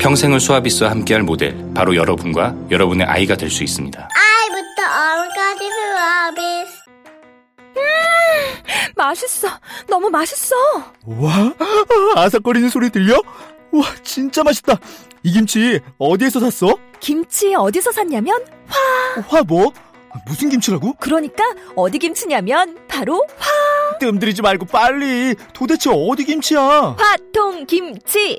평생을 수아비스와 함께할 모델 바로 여러분과 여러분의 아이가 될 수 있습니다. 아이부터 어른까지 수아비 맛있어 너무 맛있어 와, 아삭거리는 소리 들려? 와, 진짜 맛있다. 이 김치 어디에서 샀어? 김치 어디서 샀냐면 화 뭐? 무슨 김치라고? 그러니까 어디 김치냐면 바로 뜸들이지 말고 빨리. 도대체 어디 김치야? 화통 김치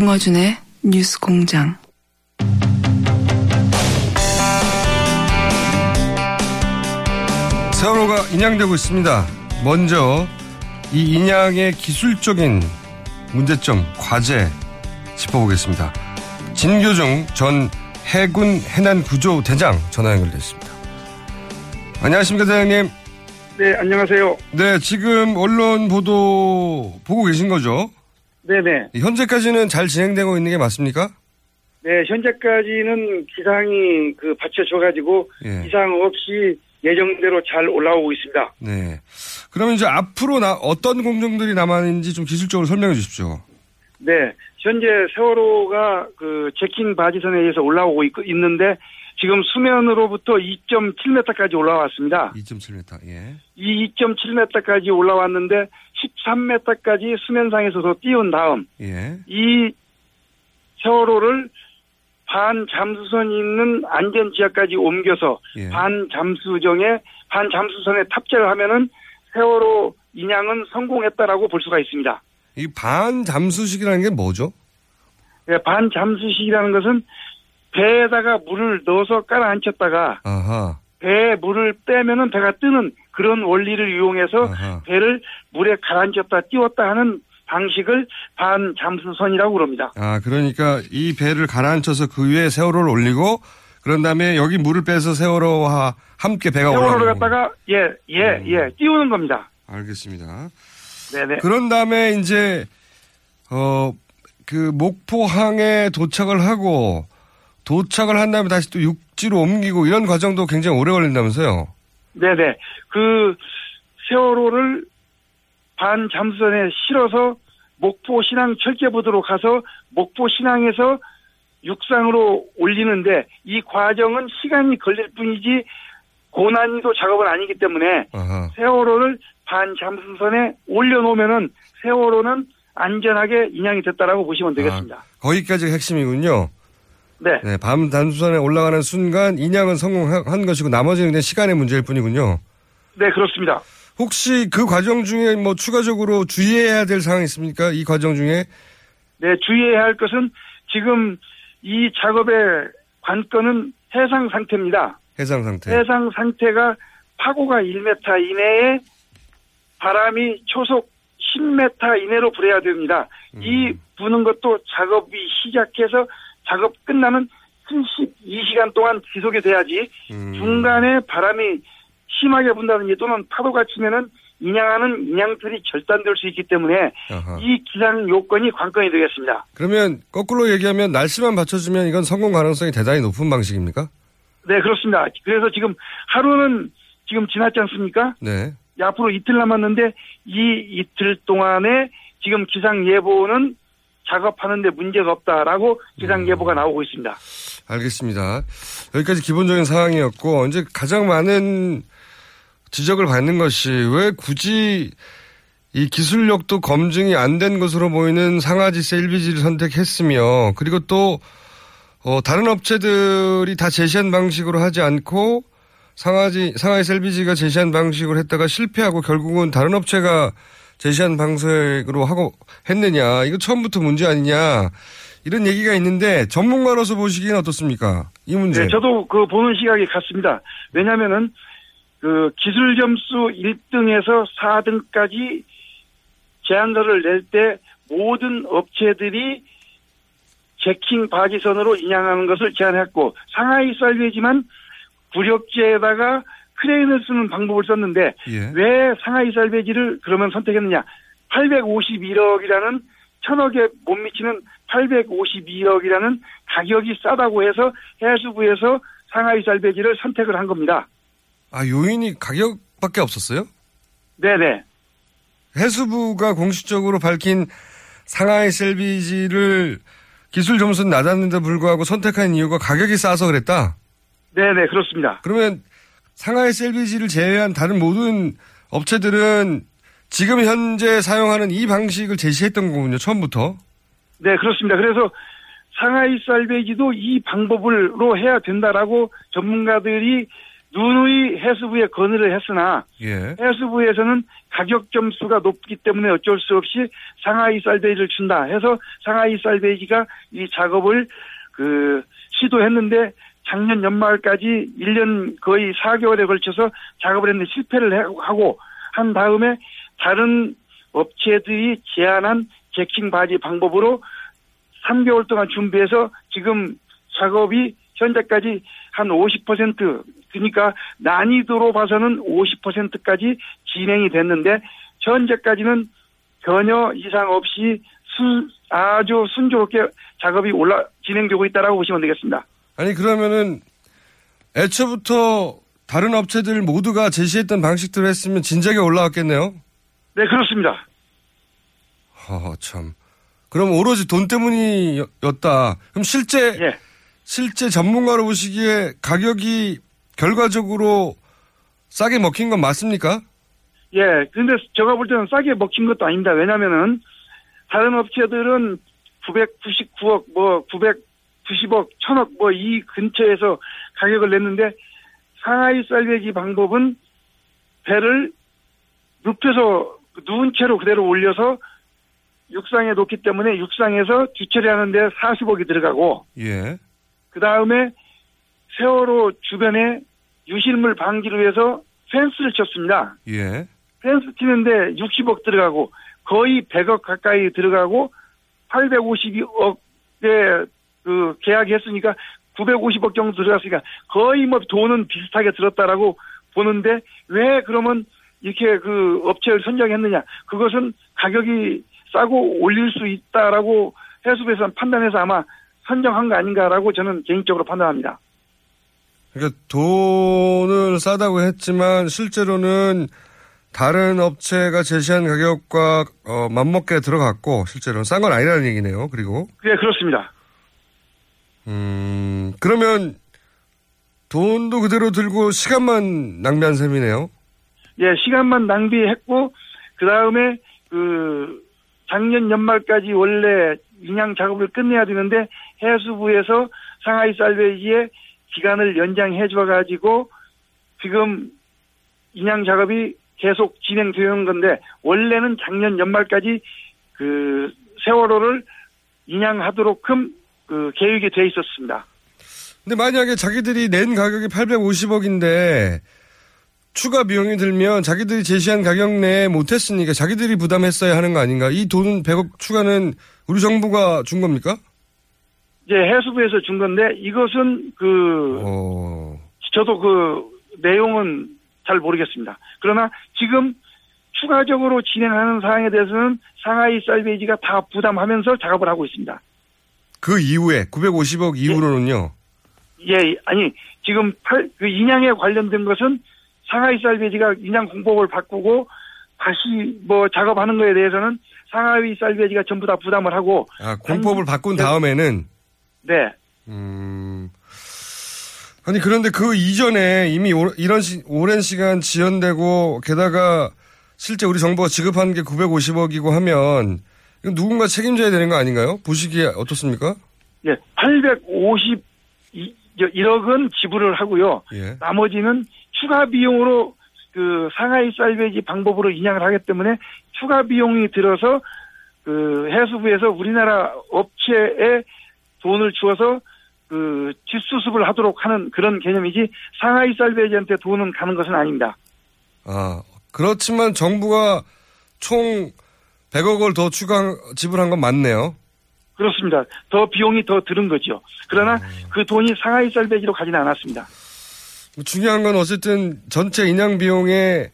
김어준의 뉴스 공장. 세월호가 인양되고 있습니다. 먼저 이 인양의 기술적인 문제점, 과제 짚어보겠습니다. 진교중 전 해군 해난구조 대장 전화 연결됐습니다. 안녕하십니까 대장님. 네, 안녕하세요. 네, 지금 언론 보도 보고 계신 거죠? 네네. 현재까지는 잘 진행되고 있는 게 맞습니까? 네, 현재까지는 기상이 그 받쳐줘가지고 예. 이상 없이 예정대로 잘 올라오고 있습니다. 네. 그러면 이제 앞으로 나, 어떤 공정들이 남았는지 좀 기술적으로 설명해 주십시오. 네, 현재 세월호가 그 제킨 바지선에 의해서 올라오고 있, 있는데 지금 수면으로부터 2.7m까지 올라왔습니다. 2.7m, 예. 이 2.7m까지 올라왔는데 13m까지 수면상에서도 띄운 다음 예. 이 세월호를 반 잠수선이 있는 안전 지역까지 옮겨서 예. 반 잠수정에 반 잠수선에 탑재를 하면은 세월호 인양은 성공했다라고 볼 수가 있습니다. 이 반 잠수식이라는 게 뭐죠? 예, 반 잠수식이라는 것은 배에다가 물을 넣어서 깔아앉혔다가 아하. 배에 물을 빼면은 배가 뜨는 그런 원리를 이용해서 아하. 배를 물에 가라앉혔다 띄웠다 하는 방식을 반 잠수선이라고 그럽니다. 아, 그러니까 이 배를 가라앉혀서 그 위에 세월호를 올리고 그런 다음에 여기 물을 빼서 세월호와 함께 배가 세월호를 올라가는 갖다가 예, 예, 음. 예, 띄우는 겁니다. 알겠습니다. 네네. 그런 다음에 이제 어 그 목포항에 도착을 하고 도착을 한 다음에 다시 또 육 지로 옮기고 이런 과정도 굉장히 오래 걸린다면서요? 네네. 그 세월호를 반 잠수선에 실어서 목포 신항 철계부도로 가서 목포 신항에서 육상으로 올리는데 이 과정은 시간이 걸릴 뿐이지 고난이도 작업은 아니기 때문에 아하. 세월호를 반 잠수선에 올려놓으면은 세월호는 안전하게 인양이 됐다라고 보시면 되겠습니다. 아, 거기까지가 핵심이군요. 네. 네, 밤 단수선에 올라가는 순간 인양은 성공한 것이고 나머지는 그냥 시간의 문제일 뿐이군요. 네, 그렇습니다. 혹시 그 과정 중에 뭐 추가적으로 주의해야 될 사항이 있습니까? 이 과정 중에? 네, 주의해야 할 것은 지금 이 작업의 관건은 해상 상태입니다. 해상 상태. 해상 상태가 파고가 1m 이내에 바람이 초속 10m 이내로 불어야 됩니다. 이 부는 것도 작업이 시작해서 작업 끝나는 72시간 동안 지속이 돼야지 음. 중간에 바람이 심하게 분다든지 또는 파도가 치면은 인양하는 인양틀이 절단될 수 있기 때문에 아하. 이 기상 요건이 관건이 되겠습니다. 그러면 거꾸로 얘기하면 날씨만 받쳐주면 이건 성공 가능성이 대단히 높은 방식입니까? 네, 그렇습니다. 그래서 지금 하루는 지금 지났지 않습니까? 네. 앞으로 이틀 남았는데 이 이틀 동안에 지금 기상 예보는 작업하는데 문제가 없다라고 기상 예보가 나오고 있습니다. 알겠습니다. 여기까지 기본적인 상황이었고 이제 가장 많은 지적을 받는 것이 왜 굳이 이 기술력도 검증이 안 된 것으로 보이는 상하지 셀비지를 선택했으며 그리고 또 어, 다른 업체들이 다 제시한 방식으로 하지 않고 상하지 상하이 셀비지가 제시한 방식으로 했다가 실패하고 결국은 다른 업체가 제시한 방식으로 하고 했느냐 이거 처음부터 문제 아니냐 이런 얘기가 있는데 전문가로서 보시기엔 어떻습니까? 이 문제. 네, 저도 그 보는 시각이 같습니다. 왜냐하면은 그 기술 점수 1등에서 4등까지 제안서를 낼 때 모든 업체들이 제킹 바지선으로 인양하는 것을 제안했고 상하이 쌀베지만 구력지에다가 크레인을 쓰는 방법을 썼는데 예. 왜 상하이 쌀베지를 그러면 선택했느냐? 851억이라는 천억에 못 미치는 852억이라는 가격이 싸다고 해서 해수부에서 상하이 쌀베지를 선택을 한 겁니다. 아 요인이 가격밖에 없었어요? 네네. 해수부가 공식적으로 밝힌 상하이 셀비지를 기술 점수는 낮았는데 불구하고 선택한 이유가 가격이 싸서 그랬다. 네네, 그렇습니다. 그러면 상하이 셀비지를 제외한 다른 모든 업체들은 지금 현재 사용하는 이 방식을 제시했던 거군요. 처음부터. 네, 그렇습니다. 그래서 상하이 쌀베지도 이 방법으로 해야 된다라고 전문가들이 누누이 해수부에 건의를 했으나 예. 해수부에서는 가격 점수가 높기 때문에 어쩔 수 없이 상하이 쌀베이지를 준다 해서 상하이 쌀베이지가 이 작업을 그 시도했는데 작년 연말까지 1년 거의 4개월에 걸쳐서 작업을 했는데 실패를 해- 하고 한 다음에 다른 업체들이 제안한 제킹 바지 방법으로 3개월 동안 준비해서 지금 작업이 현재까지 한 50% 그러니까 난이도로 봐서는 50%까지 진행이 됐는데 현재까지는 전혀 이상 없이 순, 아주 순조롭게 작업이 올라 진행되고 있다라고 보시면 되겠습니다. 아니 그러면은 애초부터 다른 업체들 모두가 제시했던 방식대로 했으면 진작에 올라왔겠네요. 네 그렇습니다. 아, 참. 그럼 오로지 돈 때문이었다. 그럼 실제 예. 실제 전문가로 보시기에 가격이 결과적으로 싸게 먹힌 건 맞습니까? 예, 근데 제가 볼 때는 싸게 먹힌 것도 아닙니다. 왜냐면은 다른 업체들은 999억, 뭐 990억, 1000억 뭐 이 근처에서 가격을 냈는데 상하이 쌀배기 방법은 배를 눕혀서 누운 채로 그대로 올려서 육상에 놓기 때문에 육상에서 뒤처리하는데 40억이 들어가고 예. 그 다음에 세월호 주변에 유실물 방지를 위해서 펜스를 쳤습니다. 예. 펜스 치는데 60억 들어가고 거의 100억 가까이 들어가고 852억에 그 계약했으니까 950억 정도 들어갔으니까 거의 뭐 돈은 비슷하게 들었다라고 보는데 왜 그러면 이렇게 그 업체를 선정했느냐? 그것은 가격이 싸고 올릴 수 있다라고 해수부에서 판단해서 아마 선정한 거 아닌가라고 저는 개인적으로 판단합니다. 그러니까 돈을 싸다고 했지만 실제로는 다른 업체가 제시한 가격과 어, 맞먹게 들어갔고 실제로는 싼 건 아니라는 얘기네요. 그리고 네, 그렇습니다. 음 그러면 돈도 그대로 들고 시간만 낭비한 셈이네요. 예, 시간만 낭비했고 그 다음에 그 작년 연말까지 원래 인양 작업을 끝내야 되는데 해수부에서 상하이 살베이지에 기간을 연장해 줘 가지고 지금 인양 작업이 계속 진행되는 건데 원래는 작년 연말까지 그 세월호를 인양하도록끔 그 계획이 돼 있었습니다. 근데 만약에 자기들이 낸 가격이 850억인데 추가 비용이 들면 자기들이 제시한 가격 내에 못했으니까 자기들이 부담했어야 하는 거 아닌가? 이 돈 100억 추가는 우리 정부가 준 겁니까? 이제 해수부에서 준 건데 이것은 그 어, 저도 그 내용은 잘 모르겠습니다. 그러나 지금 추가적으로 진행하는 사항에 대해서는 상하이 쌀베이지가 다 부담하면서 작업을 하고 있습니다. 그 이후에 950억 이후로는요. 예, 아니 지금 팔, 그 인양에 관련된 것은 상하이 살베지가 인양 공법을 바꾸고 다시 뭐 작업하는 거에 대해서는 상하이 살베지가 전부 다 부담을 하고 아, 공법을 바꾼 다음에는 네. 음. 아니 그런데 그 이전에 이미 오, 이런 시, 오랜 시간 지연되고 게다가 실제 우리 정부가 지급한 게 950억이고 하면 이거 누군가 책임져야 되는 거 아닌가요? 보시기에 어떻습니까? 예, 851억은 지불을 하고요. 예. 나머지는 추가 비용으로 그 상하이 쌀배지 방법으로 인양을 하기 때문에 추가 비용이 들어서 그 해수부에서 우리나라 업체에 돈을 주어서 그 뒷수습을 하도록 하는 그런 개념이지 상하이 쌀배지한테 돈은 가는 것은 아닙니다. 아, 그렇지만 정부가 총 100억을 더 추가 지불한 건 맞네요. 그렇습니다. 더 비용이 더 들은 거죠. 그러나 그 돈이 상하이 쌀배지로 가지는 않았습니다. 중요한 건 어쨌든 전체 인양 비용에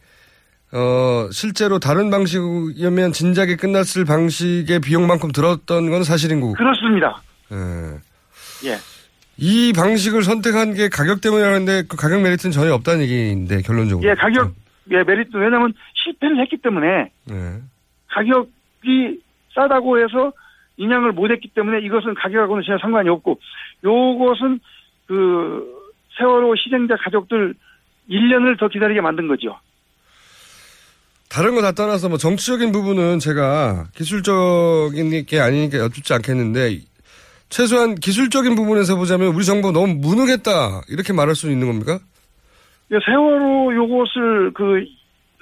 어, 실제로 다른 방식이면 진작에 끝났을 방식의 비용만큼 들었던 건 사실인 거고. 그렇습니다. 예. 예. 이 방식을 선택한 게 가격 때문이라는데 그 가격 메리트는 전혀 없다는 얘기인데 결론적으로. 예, 가격, 예, 메리트, 왜냐면 실패를 했기 때문에 예. 가격이 싸다고 해서 인양을 못 했기 때문에 이것은 가격하고는 전혀 상관이 없고, 요것은 그 세월호 시행자 가족들 1년을 더 기다리게 만든 거죠. 다른 거 다 떠나서 뭐 정치적인 부분은 제가 기술적인 게 아니니까 여쭙지 않겠는데 최소한 기술적인 부분에서 보자면 우리 정부 너무 무능했다 이렇게 말할 수 있는 겁니까? 예, 세월호 요것을 그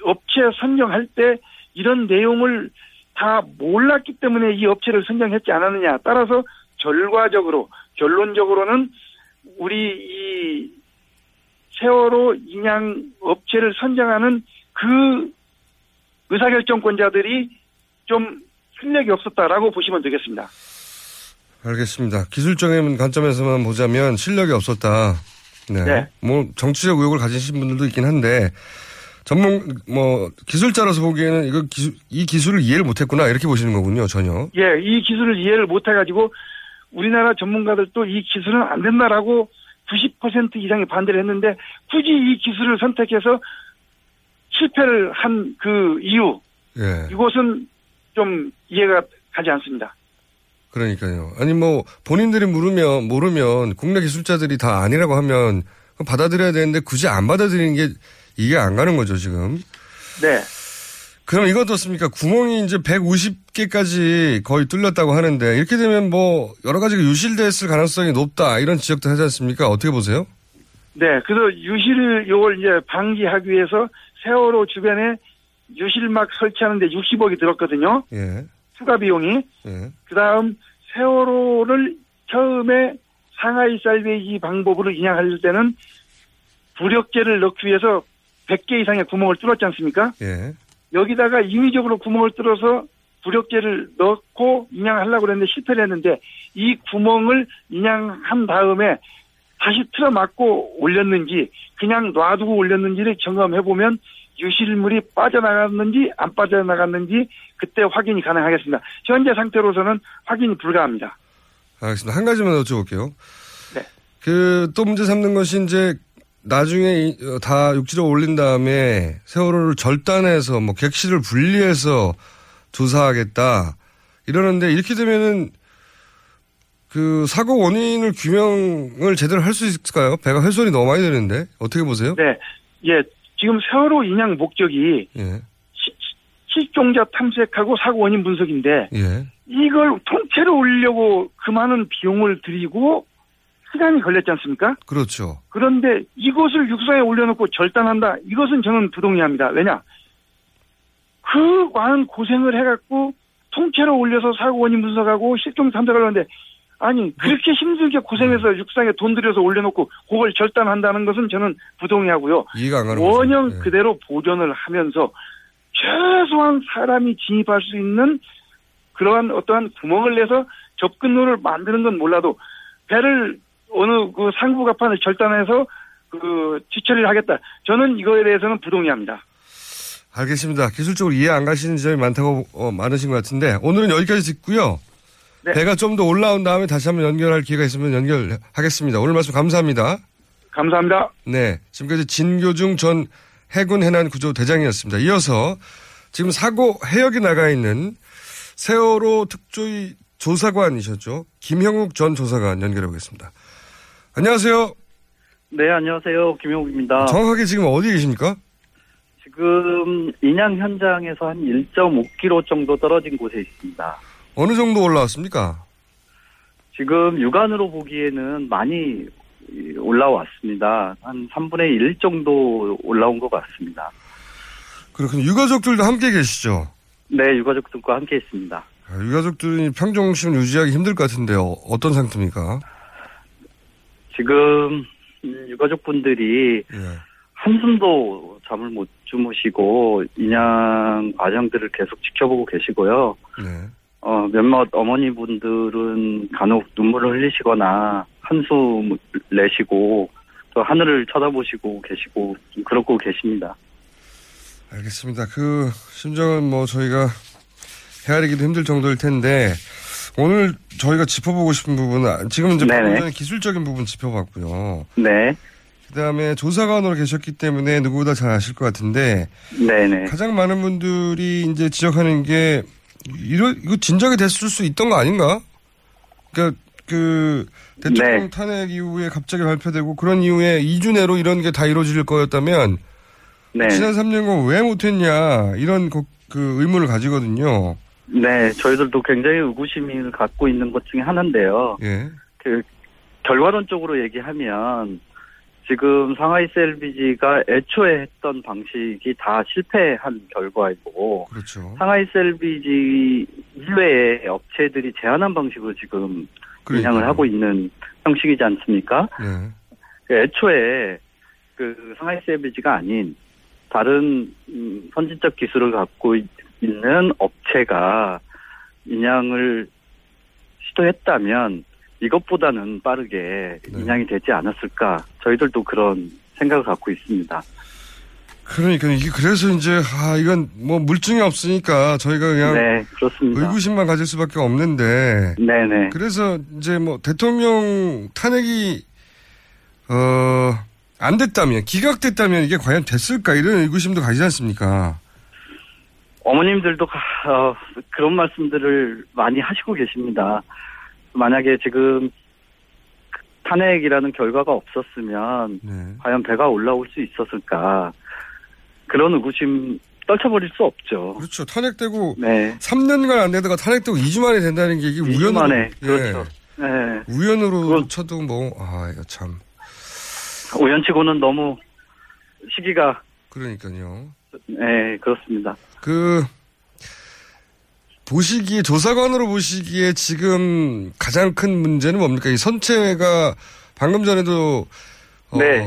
업체 선정할 때 이런 내용을 다 몰랐기 때문에 이 업체를 선정했지 않았느냐. 따라서 결과적으로 결론적으로는 우리 이 세월호 인양 업체를 선정하는 그 의사결정권자들이 좀 실력이 없었다라고 보시면 되겠습니다. 알겠습니다. 기술적인 관점에서만 보자면 실력이 없었다. 네. 네. 뭐 정치적 의혹을 가지신 분들도 있긴 한데 전문 뭐 기술자로서 보기에는 이거 기술, 이 기술을 이해를 못했구나 이렇게 보시는 거군요. 전혀. 예, 이 기술을 이해를 못 해가지고 우리나라 전문가들도 이 기술은 안 된다라고 90% 이상이 반대를 했는데 굳이 이 기술을 선택해서 실패를 한 그 이유 예. 이것은 좀 이해가 가지 않습니다. 그러니까요. 아니 뭐 본인들이 모르면 모르면 국내 기술자들이 다 아니라고 하면 받아들여야 되는데 굳이 안 받아들이는 게 이게 안 가는 거죠 지금. 네. 그럼 이건 어떻습니까? 구멍이 이제 150개까지 거의 뚫렸다고 하는데 이렇게 되면 뭐 여러 가지가 유실됐을 가능성이 높다 이런 지적도 하지 않습니까? 어떻게 보세요? 네, 그래서 유실 요걸 이제 방지하기 위해서 세월호 주변에 유실막 설치하는데 60억이 들었거든요. 예. 추가 비용이. 예. 그 다음 세월호를 처음에 상하이 살베이지 방법으로 인양할 때는 부력제를 넣기 위해서 100개 이상의 구멍을 뚫었지 않습니까? 예. 여기다가 인위적으로 구멍을 뚫어서 부력제를 넣고 인양하려고 그랬는데 실패를 했는데 이 구멍을 인양한 다음에 다시 틀어막고 올렸는지 그냥 놔두고 올렸는지를 점검해보면 유실물이 빠져나갔는지 안 빠져나갔는지 그때 확인이 가능하겠습니다. 현재 상태로서는 확인이 불가합니다. 알겠습니다. 한 가지만 여쭤볼게요. 네. 그 또 문제 삼는 것이 이제 나중에 이- 어, 다 육지로 올린 다음에 세월호를 절단해서 뭐 객실을 분리해서 조사하겠다 이러는데 이렇게 되면은 그 사고 원인을 규명을 제대로 할 수 있을까요? 배가 훼손이 너무 많이 되는데 어떻게 보세요? 네. 예. 지금 세월호 인양 목적이 예. 실종자 탐색하고 사고 원인 분석인데 예. 이걸 통째로 올리려고 그 많은 비용을 들이고 시간이 걸렸지 않습니까? 그렇죠. 그런데 이것을 육사에 올려놓고 절단한다. 이것은 저는 부동의합니다. 왜냐? 그 많은 고생을 해갖고 통째로 올려서 사고 원인 분석하고 실종 탐색을 하는데 아니 그렇게 힘들게 고생해서 육상에 돈 들여서 올려놓고 그걸 절단한다는 것은 저는 부동의하고요. 이해가 안 가는 원형. 예. 그대로 보존을 하면서 최소한 사람이 진입할 수 있는 그러한 어떠한 구멍을 내서 접근로를 만드는 건 몰라도 배를 어느 그 상부 갑판을 절단해서 그 지처리를 하겠다. 저는 이거에 대해서는 부동의합니다. 알겠습니다. 기술적으로 이해 안 가시는 지점이 많다고 어, 많으신 것 같은데 오늘은 여기까지 듣고요. 네. 배가 좀 더 올라온 다음에 다시 한번 연결할 기회가 있으면 연결하겠습니다. 오늘 말씀 감사합니다. 감사합니다. 네, 지금까지 진교중 전 해군 해난 구조 대장이었습니다. 이어서 지금 사고 해역에 나가 있는 세월호 특조위 조사관이셨죠. 김형욱 전 조사관 연결해 보겠습니다. 안녕하세요. 네, 안녕하세요. 김용욱입니다. 정확하게 지금 어디 계십니까? 지금 인양 현장에서 한 1.5km 정도 떨어진 곳에 있습니다. 어느 정도 올라왔습니까? 지금 육안으로 보기에는 많이 올라왔습니다. 한 3분의 1 정도 올라온 것 같습니다. 그렇군요. 유가족들도 함께 계시죠? 네, 유가족들과 함께 있습니다. 아, 유가족들이 평정심 유지하기 힘들 것 같은데요. 어떤 상태입니까? 지금 음, 유가족분들이 예. 한숨도 잠을 못 주무시고 인양 과정들을 계속 지켜보고 계시고요. 네. 어, 몇몇 어머니분들은 간혹 눈물을 흘리시거나 한숨 내시고 또 하늘을 쳐다보시고 계시고 좀 그러고 계십니다. 알겠습니다. 그 심정은 뭐 저희가 헤아리기도 힘들 정도일 텐데 오늘 저희가 짚어보고 싶은 부분은 지금 이제. 방금 기술적인 부분 짚어봤고요. 네, 그다음에 조사관으로 계셨기 때문에 누구보다 잘 아실 것 같은데 네네. 가장 많은 분들이 이제 지적하는 게 이거 이거 진작에 됐을 수 있던 거 아닌가? 그러니까 그 대통령 네. 탄핵 이후에 갑자기 발표되고 그런 이후에 2주 내로 이런 게 다 이루어질 거였다면 네, 지난 3년간 왜 못했냐 이런 거- 그 의문을 가지거든요. 네, 저희들도 굉장히 의구심을 갖고 있는 것 중에 하나인데요. 예. 그 결과론적으로 얘기하면 지금 상하이 셀비지가 애초에 했던 방식이 다 실패한 결과이고 그렇죠. 상하이 셀비지 이외의 업체들이 제한한 방식으로 지금. 인양을 하고 있는 형식이지 않습니까? 네. 그 애초에 그 상하이 셀비지가 아닌 다른 음, 선진적 기술을 갖고 있- 있는 업체가 인양을 시도했다면 이것보다는 빠르게 네. 인양이 되지 않았을까 저희들도 그런 생각을 갖고 있습니다. 그러니까 이게 그래서 이제 아 이건 뭐 물증이 없으니까 저희가 그냥 네. 의구심만 가질 수밖에 없는데 네네. 그래서 이제 뭐 대통령 탄핵이 어 안 됐다면 기각됐다면 이게 과연 됐을까 이런 의구심도 가지지 않습니까? 어머님들도 가- 어, 그런 말씀들을 많이 하시고 계십니다. 만약에 지금 탄핵이라는 결과가 없었으면 네. 과연 배가 올라올 수 있었을까 그런 의구심 떨쳐버릴 수 없죠. 그렇죠. 탄핵되고 네, 3년간 안 되다가 탄핵되고 2주 만에 된다는 게 이게 2주 우연으로 만에 예. 그렇죠. 네, 우연으로 그건- 쳐도 뭐아 이거 참 우연치고는 너무 시기가 그러니까요. 네 그렇습니다. 그 보시기에 조사관으로 보시기에 지금 가장 큰 문제는 뭡니까? 이 선체가 방금 전에도 어, 네.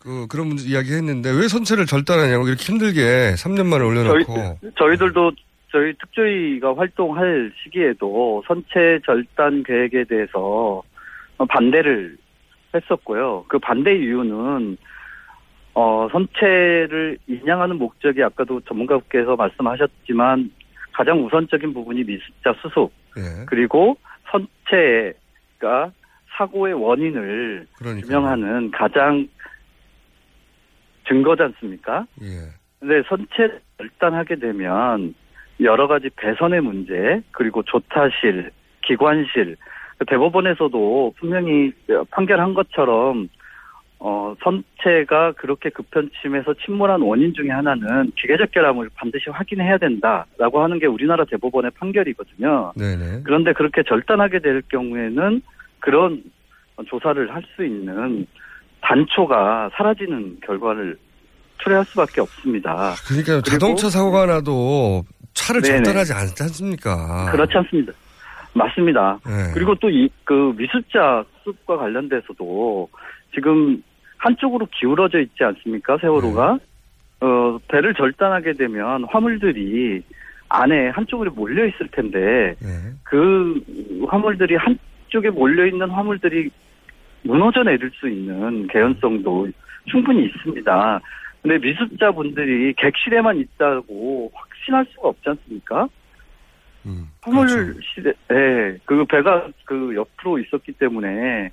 그 그런 문제 이야기했는데 왜 선체를 절단하냐고 이렇게 힘들게 3년 만에 올려놓고 저희, 저희들도 저희 특조위가 활동할 시기에도 선체 절단 계획에 대해서 반대를 했었고요. 그 반대 이유는 어, 선체를 인양하는 목적이 아까도 전문가께서 말씀하셨지만 가장 우선적인 부분이 미습자 수속 예. 그리고 선체가 사고의 원인을 그러니까 규명하는 가장 증거지 않습니까? 예. 근데 선체 절단하게 되면 여러 가지 배선의 문제 그리고 조타실, 기관실. 그 대법원에서도 분명히 판결한 것처럼 어 선체가 그렇게 급편침해서 침몰한 원인 중에 하나는 기계적 결함을 반드시 확인해야 된다라고 하는 게 우리나라 대법원의 판결이거든요. 네네 그런데 그렇게 절단하게 될 경우에는 그런 조사를 할 수 있는 단초가 사라지는 결과를 초래할 수밖에 없습니다. 그러니까 자동차 사고가 나도 차를 네네. 절단하지 않지 않습니까? 그렇지 않습니다. 맞습니다. 네. 그리고 또 이 그 미술자 수습과 관련돼서도 지금 한쪽으로 기울어져 있지 않습니까 세월호가 어 배를 절단하게 되면 화물들이 안에 한쪽으로 몰려 있을 텐데 네. 그 화물들이 한쪽에 몰려 있는 화물들이 무너져 내릴 수 있는 개연성도 충분히 있습니다. 근데 미습자분들이 객실에만 있다고 확신할 수가 없지 않습니까? 음, 화물 그렇죠. 시대, 예, 그 배가 그 옆으로 있었기 때문에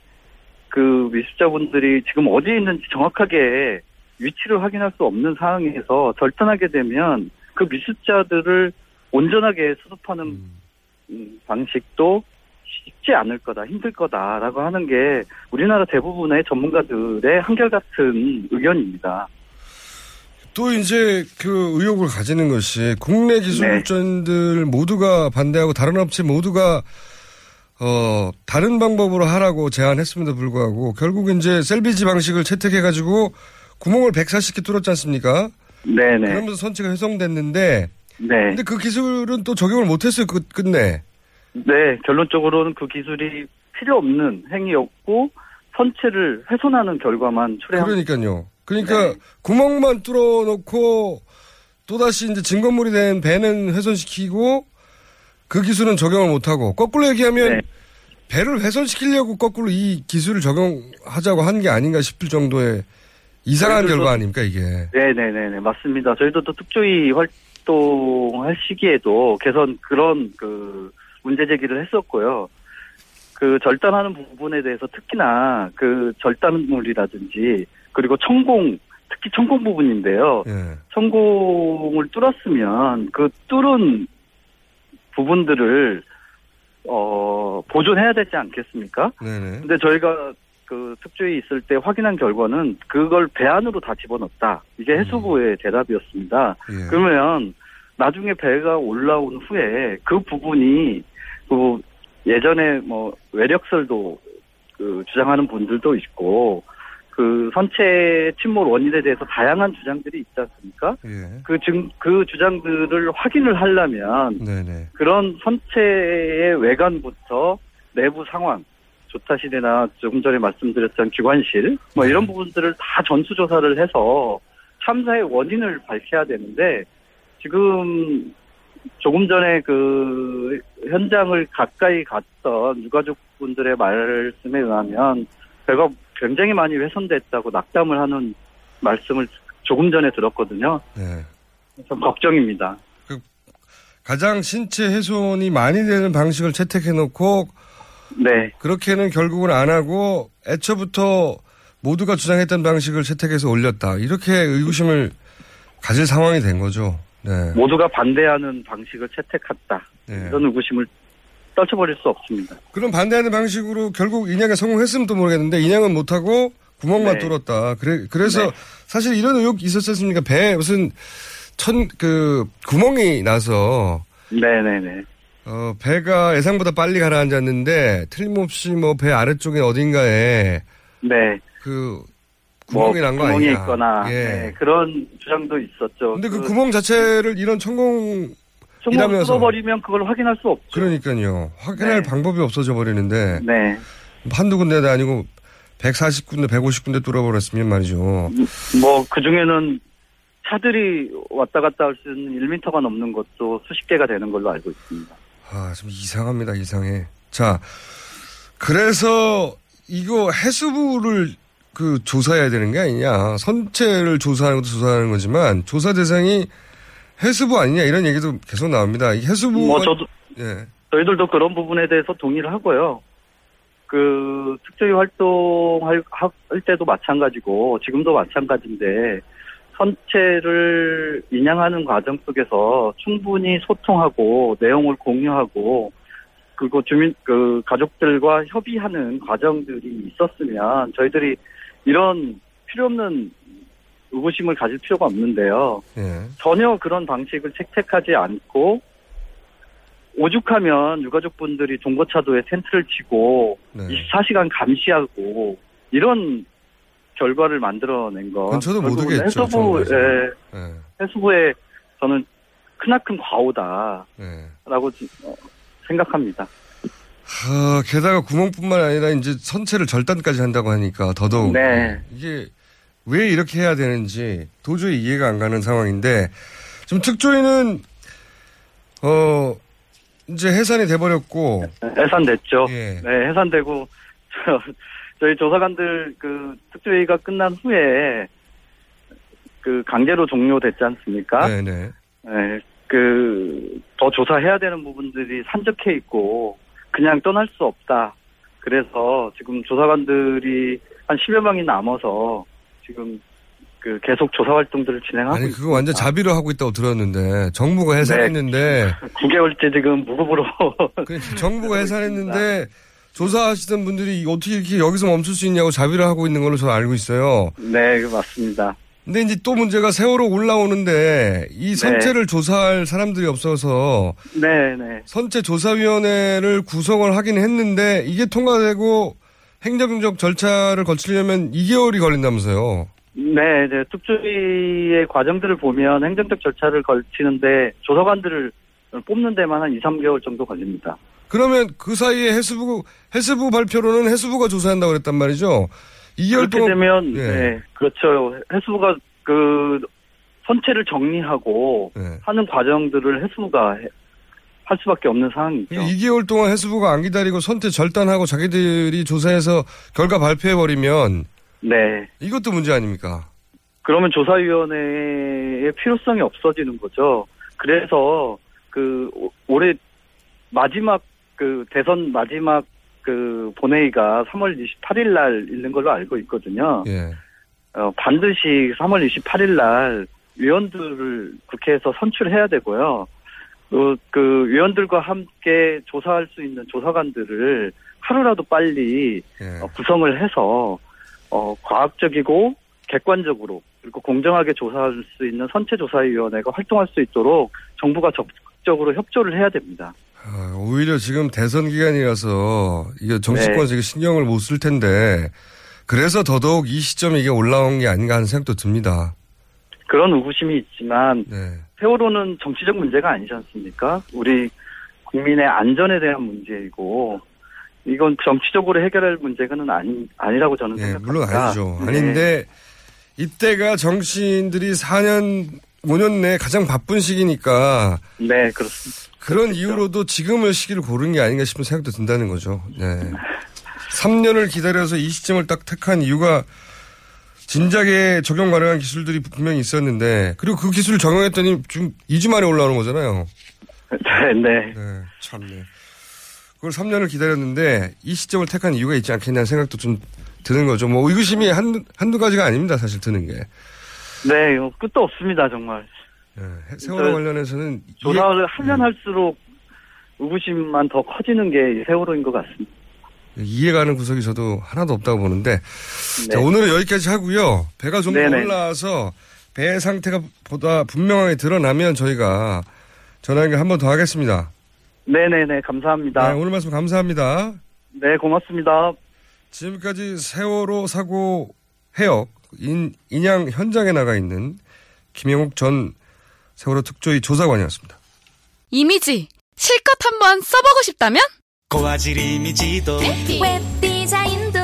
그 미습자분들이 지금 어디에 있는지 정확하게 위치를 확인할 수 없는 상황에서 절단하게 되면 그 미수자들을 온전하게 수습하는 음, 방식도 쉽지 않을 거다, 힘들 거다라고 하는 게 우리나라 대부분의 전문가들의 한결같은 의견입니다. 또 이제 그 의혹을 가지는 것이 국내 기술전들 모두가 반대하고 다른 업체 모두가 어 다른 방법으로 하라고 제안했음에도 불구하고 결국 이제 셀비지 방식을 채택해가지고 구멍을 140개 뚫었지 않습니까? 네네. 그러면서 선체가 훼손됐는데 네. 근데 그 기술은 또 적용을 못했어요 끝, 끝내. 네, 결론적으로는 그 기술이 필요 없는 행위였고 선체를 훼손하는 결과만 초래한 그러니까요. 그러니까 구멍만 뚫어놓고 또다시 이제 증거물이 된 배는 훼손시키고 그 기술은 적용을 못하고 거꾸로 얘기하면 배를 훼손시키려고 거꾸로 이 기술을 적용하자고 한 게 아닌가 싶을 정도의 이상한 결과 아닙니까 이게. 네네네네 맞습니다. 저희도 또 특조위 활동할 시기에도 개선 그런 그 문제 제기를 했었고요. 그 절단하는 부분에 대해서 특히나 그 절단물이라든지 그리고 천공 특히 천공 부분인데요. 예. 천공을 뚫었으면 그 뚫은 부분들을 어 보존해야 되지 않겠습니까? 네네. 근데 저희가 그 특조위 있을 때 확인한 결과는 그걸 배 안으로 다 집어넣었다. 이게 해수부의 대답이었습니다. 예. 그러면 나중에 배가 올라온 후에 그 부분이 그 예전에 뭐 외력설도 그 주장하는 분들도 있고 그 선체 침몰 원인에 대해서 다양한 주장들이 있지 않습니까? 예. 그 증, 그 주장들을 확인을 하려면 네네. 그런 선체의 외관부터 내부 상황, 조타실이나 조금 전에 말씀드렸던 기관실, 뭐 이런 부분들을 다 전수조사를 해서 참사의 원인을 밝혀야 되는데 지금 조금 전에 그 현장을 가까이 갔던 유가족분들의 말씀에 의하면 배가 굉장히 많이 훼손됐다고 낙담을 하는 말씀을 조금 전에 들었거든요. 네. 좀 걱정입니다. 가장 신체 훼손이 많이 되는 방식을 채택해놓고 네. 그렇게는 결국은 안 하고 애초부터 모두가 주장했던 방식을 채택해서 올렸다. 이렇게 의구심을 가질 상황이 된 거죠. 네. 모두가 반대하는 방식을 채택했다. 네. 이런 의구심을 떨쳐버릴 수 없습니다. 그럼 반대하는 방식으로 결국 인양에 성공했으면 또 모르겠는데 인양은 못하고 구멍만 네. 뚫었다. 그래 그래서 사실 이런 의혹 있었지 않습니까? 배 무슨 천 그 구멍이 나서 네네네. 어 배가 예상보다 빨리 가라앉았는데 틀림없이 뭐 배 아래쪽에 어딘가에 네. 그뭐 구멍이 난거 구멍이 아니냐. 있거나 예. 네, 그런 주장도 있었죠. 근데 그, 구멍 자체를 이런 천공 좀 이라면서- 뚫어버리면 그걸 확인할 수 없죠. 그러니까요. 확인할 방법이 없어져 버리는데 네. 한두 군데도 아니고 140군데, 150군데 뚫어버렸으면 말이죠. 뭐 그 중에는 차들이 왔다 갔다 할 수 있는 1m가 넘는 것도 수십 개가 되는 걸로 알고 있습니다. 아, 좀 이상합니다, 이상해. 자, 그래서 이거 해수부를 그 조사해야 되는 게 아니냐. 선체를 조사하는 것도 조사하는 거지만 조사 대상이 해수부 아니냐 이런 얘기도 계속 나옵니다. 이 해수부 뭐 저도 예. 저희들도 그런 부분에 대해서 동의를 하고요. 그 특조위 활동할 할 때도 마찬가지고 지금도 마찬가지인데 선체를 인양하는 과정 속에서 충분히 소통하고 내용을 공유하고 그리고 주민 그 가족들과 협의하는 과정들이 있었으면 저희들이 이런 필요 없는 의구심을 가질 필요가 없는데요. 예. 전혀 그런 방식을 채택하지 않고 오죽하면 유가족분들이 종거차도에 텐트를 치고 네. 24시간 감시하고 이런 결과를 만들어낸 건 그건 저도 못 결국은 오겠죠, 해수부, 정부에서. 예, 예. 해수부의 저는 크나큰 과오다라고 예. 어, 생각합니다. 하, 게다가 구멍뿐만 아니라 이제 선체를 절단까지 한다고 하니까 더더욱 네. 이게 왜 이렇게 해야 되는지 도저히 이해가 안 가는 상황인데 지금 특조위는 어 이제 해산이 돼버렸고 해산됐죠. 예. 네, 해산되고 저, 저희 조사관들 그 특조위가 끝난 후에 그 강제로 종료됐지 않습니까? 네네. 네, 그, 더 조사해야 되는 부분들이 산적해 있고, 그냥 떠날 수 없다. 그래서 지금 조사관들이 한 10여 명이 남아서 지금 그 계속 조사 활동들을 진행하고 아니, 있습니다. 그거 완전 자비로 하고 있다고 들었는데, 정부가 해산했는데, 9개월째 지금 무급으로 그 정부가 해산했는데, 조사하시던 분들이 어떻게 이렇게 여기서 멈출 수 있냐고 자비를 하고 있는 걸로 저는 알고 있어요. 네 맞습니다. 근데 이제 또 문제가 세월호 올라오는데, 이 선체를 조사할 사람들이 없어서, 네 네 선체 조사위원회를 구성을 하긴 했는데, 이게 통과되고, 행정적 절차를 거치려면 2개월이 걸린다면서요. 네, 네 특조위의 과정들을 보면 행정적 절차를 걸치는데 조사관들을 뽑는 데만 한 2, 3개월 정도 걸립니다. 그러면 그 사이에 해수부, 해수부 발표로는 해수부가 조사한다고 그랬단 말이죠. 2개월 그렇게 동안. 되면 예. 네, 그렇죠. 해수부가 그 선체를 정리하고 네. 하는 과정들을 해수부가 해- 할 수밖에 없는 상황이죠. 2개월 동안 해수부가 안 기다리고 선택 절단하고 자기들이 조사해서 결과 발표해 버리면 네. 이것도 문제 아닙니까? 그러면 조사위원회의 필요성이 없어지는 거죠. 그래서 그 오- 올해 마지막 그 대선 마지막 그 본회의가 3월 28일 날 있는 걸로 알고 있거든요. 예. 어, 반드시 3월 28일 날 위원들을 국회에서 선출해야 되고요. 어, 그 위원들과 함께 조사할 수 있는 조사관들을 하루라도 빨리 예. 어, 구성을 해서 어, 과학적이고 객관적으로 그리고 공정하게 조사할 수 있는 선체 조사위원회가 활동할 수 있도록 정부가 적극적으로 협조를 해야 됩니다. 아, 오히려 지금 대선 기간이라서 이게 정치권에서 네. 이게 신경을 못 쓸 텐데 그래서 더더욱 이 시점에 이게 올라온 게 아닌가 하는 생각도 듭니다. 그런 의구심이 있지만 네. 세월호는 정치적 문제가 아니지 않습니까? 우리 국민의 안전에 대한 문제이고 이건 정치적으로 해결할 문제는 아니 아니라고 저는 예, 생각합니다. 물론 아니죠. 네. 아닌데 이때가 정치인들이 4년 5년 내에 가장 바쁜 시기니까 네, 그렇습니다. 그런 이유로도 지금의 시기를 고른 게 아닌가 싶은 생각도 든다는 거죠. 네. 3년을 기다려서 이 시점을 딱 택한 이유가 진작에 적용 가능한 기술들이 분명히 있었는데 그리고 그 기술을 적용했더니 지금 2주 만에 올라오는 거잖아요. 네, 네. 네, 참네. 그걸 3년을 기다렸는데 이 시점을 택한 이유가 있지 않겠냐는 생각도 좀 드는 거죠. 뭐 의구심이 한두, 한두 가지가 아닙니다. 사실 드는 게. 네, 이거 끝도 없습니다, 정말. 네, 세월호 저- 관련해서는 조사를 하면 할수록 의구심만 더 커지는 게이 세월호인 것 같습니다. 이해, 가는 구석이 저도 하나도 없다고 보는데 네. 자, 오늘은 여기까지 하고요. 배가 좀더 네네. 올라와서 배 상태가 보다 분명하게 드러나면 저희가 전화 연결 한 번 더 하겠습니다. 네네네, 감사합니다. 네, 오늘 말씀 감사합니다. 네, 고맙습니다. 지금까지 세월호 사고 해역 인, 인양 현장에 나가 있는 김영욱 전 세월호 특조위 조사관이었습니다. 이미지 실컷 한번 써보고 싶다면 고화질 이미지도 웹 디자인도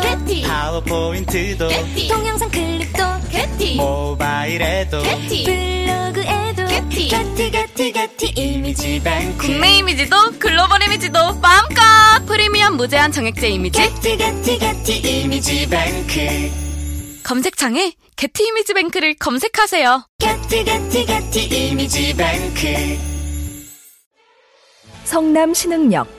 파워포인트도 동영상 클립도 모바일에도 블로그에도 게티 게티 게티 이미지 뱅크. 국내 이미지도 글로벌 이미지도 마음껏 프리미엄 무제한 정액제 이미지. 게티 게티 게티 이미지 뱅크. 검색창에 게티 이미지 뱅크를 검색하세요. 게티 게티 게티 이미지 뱅크. 성남 신흥역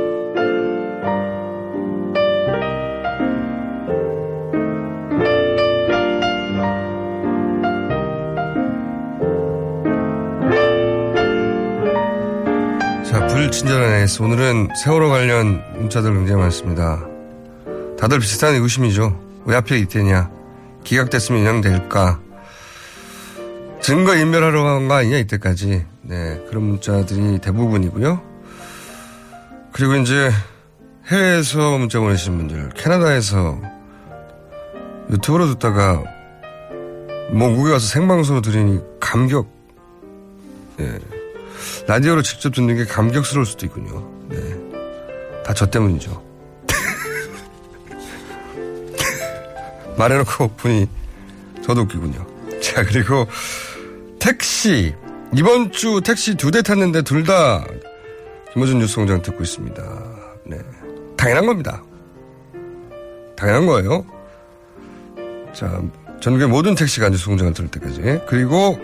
자, 불친절한 에이스. 오늘은 세월호 관련 문자들 굉장히 많습니다. 다들 비슷한 의구심이죠. 왜 하필 이때냐? 기각됐으면 인양될까? 증거 인멸하러 간 거 아니냐, 이때까지. 네, 그런 문자들이 대부분이고요. 그리고 이제 해외에서 문자 보내신 분들, 캐나다에서 유튜브로 듣다가 몽국에 가서 생방송으로 들으니 감격, 예. 라디오로 직접 듣는 게 감격스러울 수도 있군요. 네. 다 저 때문이죠. 말해놓고 보니 저도 웃기군요. 자, 그리고 택시. 이번 주 택시 두 대 탔는데 둘 다 김호준 뉴스 공장 듣고 있습니다. 네. 당연한 겁니다. 당연한 거예요. 자, 전국의 모든 택시가 뉴스 공장을 들을 때까지. 그리고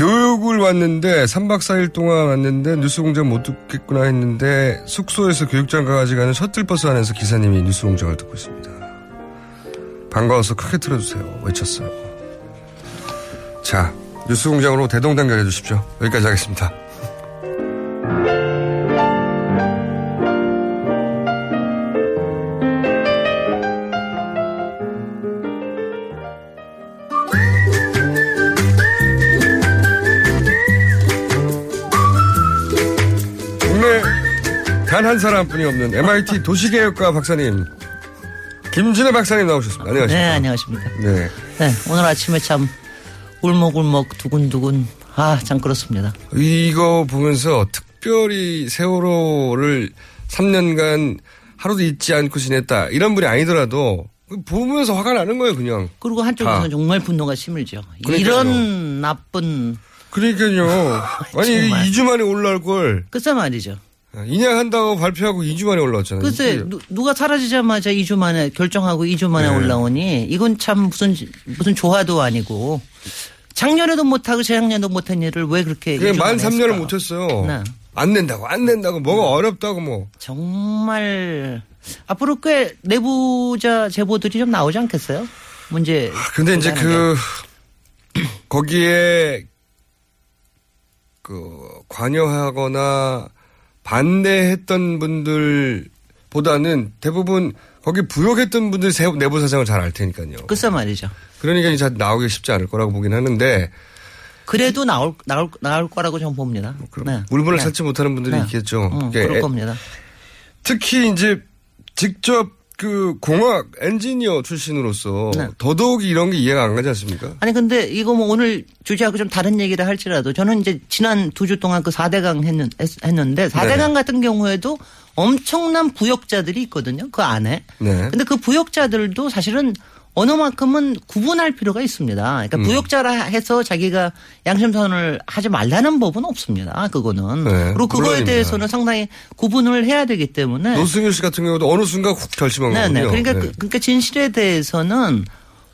교육을 왔는데 3박 4일 동안 왔는데 뉴스 공장 못 듣겠구나 했는데 숙소에서 교육장까지 가는 셔틀버스 안에서 기사님이 뉴스 공장을 듣고 있습니다. 반가워서 크게 틀어주세요. 외쳤어요. 자, 뉴스 공장으로 대동단결해 주십시오. 여기까지 하겠습니다. 단 한 사람뿐이 없는 MIT 도시개혁과 박사님 김진애 박사님 나오셨습니다. 안녕하십니까? 네, 안녕하십니까. 네. 네, 오늘 아침에 참 울먹울먹 두근두근 아, 참 그렇습니다. 이거 보면서 특별히 세월호를 3년간 하루도 잊지 않고 지냈다. 이런 분이 아니더라도 보면서 화가 나는 거예요, 그냥. 그리고 한쪽에서는 다. 정말 분노가 심을죠. 그러니까요. 이런 나쁜 그러니까요. 아니, 정말. 2주 만에 올라올 걸. 글쎄 말이죠. 인양한다고 발표하고 2주 만에 올라왔잖아요. 글쎄 누, 누가 사라지자마자 2주 만에 결정하고 2주 만에 네. 올라오니 이건 참 무슨 무슨 조화도 아니고 작년에도 못하고 재작년에도 못한 일을 왜 그렇게 그게 2주 만 만에 3년을 했을까? 못했어요. 네. 안 낸다고, 안 낸다고, 뭐가 어렵다고 뭐. 정말 앞으로 꽤 내부자 제보들이 좀 나오지 않겠어요? 문제. 근데 이제 그, 거기에, 그, 관여하거나 반대했던 분들보다는 대부분 거기 부역했던 분들이 세- 내부 사정을 잘 알 테니까요. 글쎄 말이죠. 그러니까 이제 나오기 쉽지 않을 거라고 보긴 하는데, 그래도 나올 나올 나올 거라고 저는 봅니다. 네. 물건을 네. 찾지 못하는 분들이 네. 있겠죠. 음, 그럴 애- 겁니다. 특히 이제 직접 그 공학 엔지니어 출신으로서 네. 더더욱 이런 게 이해가 안 가지 않습니까? 아니 근데 이거 뭐 오늘 주제하고 좀 다른 얘기를 할지라도 저는 이제 지난 두 주 동안 그 4대강 했는, 했- 했는데 4대강 네. 같은 경우에도 엄청난 부역자들이 있거든요. 그 안에. 네. 근데 그 부역자들도 사실은 어느 만큼은 구분할 필요가 있습니다. 그러니까 음. 부역자라 해서 자기가 양심선을 하지 말라는 법은 없습니다. 그거는. 네, 그리고 그거에 물론입니다. 대해서는 상당히 구분을 해야 되기 때문에. 노승일 씨 같은 경우도 어느 순간 훅 결심한 네, 네. 거거든요. 그러니까, 네. 그, 그러니까 진실에 대해서는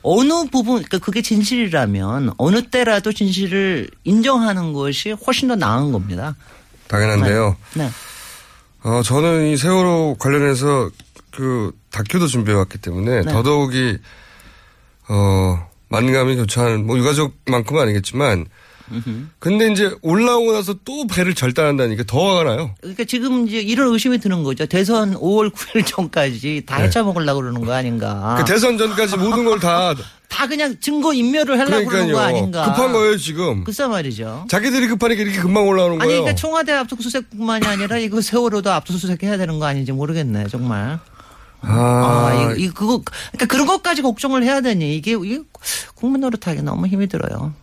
어느 부분, 그러니까 그게 진실이라면 어느 때라도 진실을 인정하는 것이 훨씬 더 나은 겁니다. 당연한데요. 네. 어, 저는 이 세월호 관련해서 그 다큐도 준비해왔기 때문에 네. 더더욱이 어, 만감이 교차하는 뭐 유가족만큼은 아니겠지만 근데 이제 올라오고 나서 또 배를 절단한다니까 더 화가 나요. 그러니까 지금 이제 이런 의심이 드는 거죠. 대선 5월 9일 전까지 다 네. 헤쳐먹으려고 그러는 거 아닌가. 그 대선 전까지 모든 걸 다 다 그냥 증거 인멸을 하려고 그러는 거. 아닌가. 급한 거예요 지금. 글쎄 말이죠. 자기들이 급하니까 이렇게 금방 올라오는 아니, 거예요. 그러니까 청와대 압수수색뿐만이 아니라 이거 세월호도 압수수색 해야 되는 거 아닌지 모르겠네, 정말. 아, 아, 이거, 이거 그거 그러니까 그런 것까지 걱정을 해야 되니 이게 이게 국민 노릇하기 너무 힘이 들어요.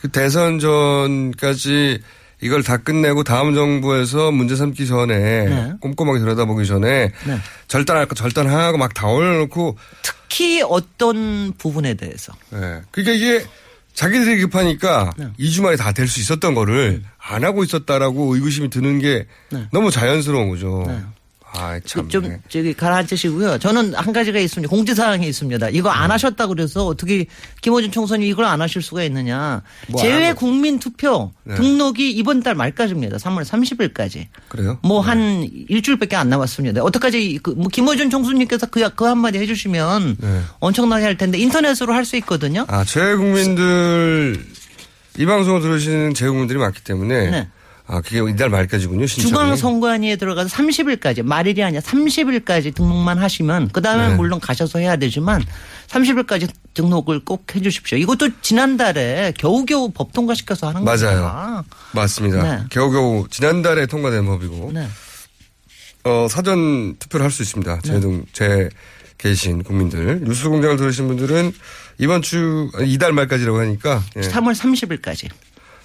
그 대선 전까지 이걸 다 끝내고 다음 정부에서 문제 삼기 전에 네. 꼼꼼하게 들여다보기 전에 네. 절단할 거 절단하고 막 다 올려놓고 특히 어떤 부분에 대해서 네. 그러니까 이게 자기들이 급하니까 네. 2주 만에 다 될 수 있었던 거를 안 하고 있었다라고 의구심이 드는 게 네. 너무 자연스러운 거죠. 네. 아, 참. 좀 네. 저기 가라앉으시고요. 저는 한 가지가 있습니다. 공지 사항이 있습니다. 이거 안 하셨다고 그래서 어떻게 김호준 총선이 이걸 안 하실 수가 있느냐. 뭐 제외 국민 투표 네. 등록이 이번 달 말까지입니다. 3월 30일까지. 그래요? 뭐한 일주일밖에 안 남았습니다. 어떡하지? 그, 뭐 김호준 총수님께서 그, 그 한마디 해주시면 네. 엄청나게 할 텐데 인터넷으로 할 수 있거든요. 아, 재국민들 이 방송을 들으시는 재국민들이 많기 때문에 네. 아, 그게 이달 말까지군요. 신청이. 중앙선관위에 들어가서 30일까지 말일이 아니라 30일까지 등록만 하시면 그 다음에 네. 물론 가셔서 해야 되지만 30일까지 등록을 꼭 해 주십시오. 이것도 지난달에 겨우겨우 법 통과시켜서 하는 겁니다. 맞아요. 맞습니다. 네. 겨우겨우 지난달에 통과된 법이고 네. 어, 사전 투표를 할 수 있습니다. 제, 등, 제 계신 국민들. 뉴스 공장을 들으신 분들은 이번 주, 이달 말까지라고 하니까. 예, 3월 30일까지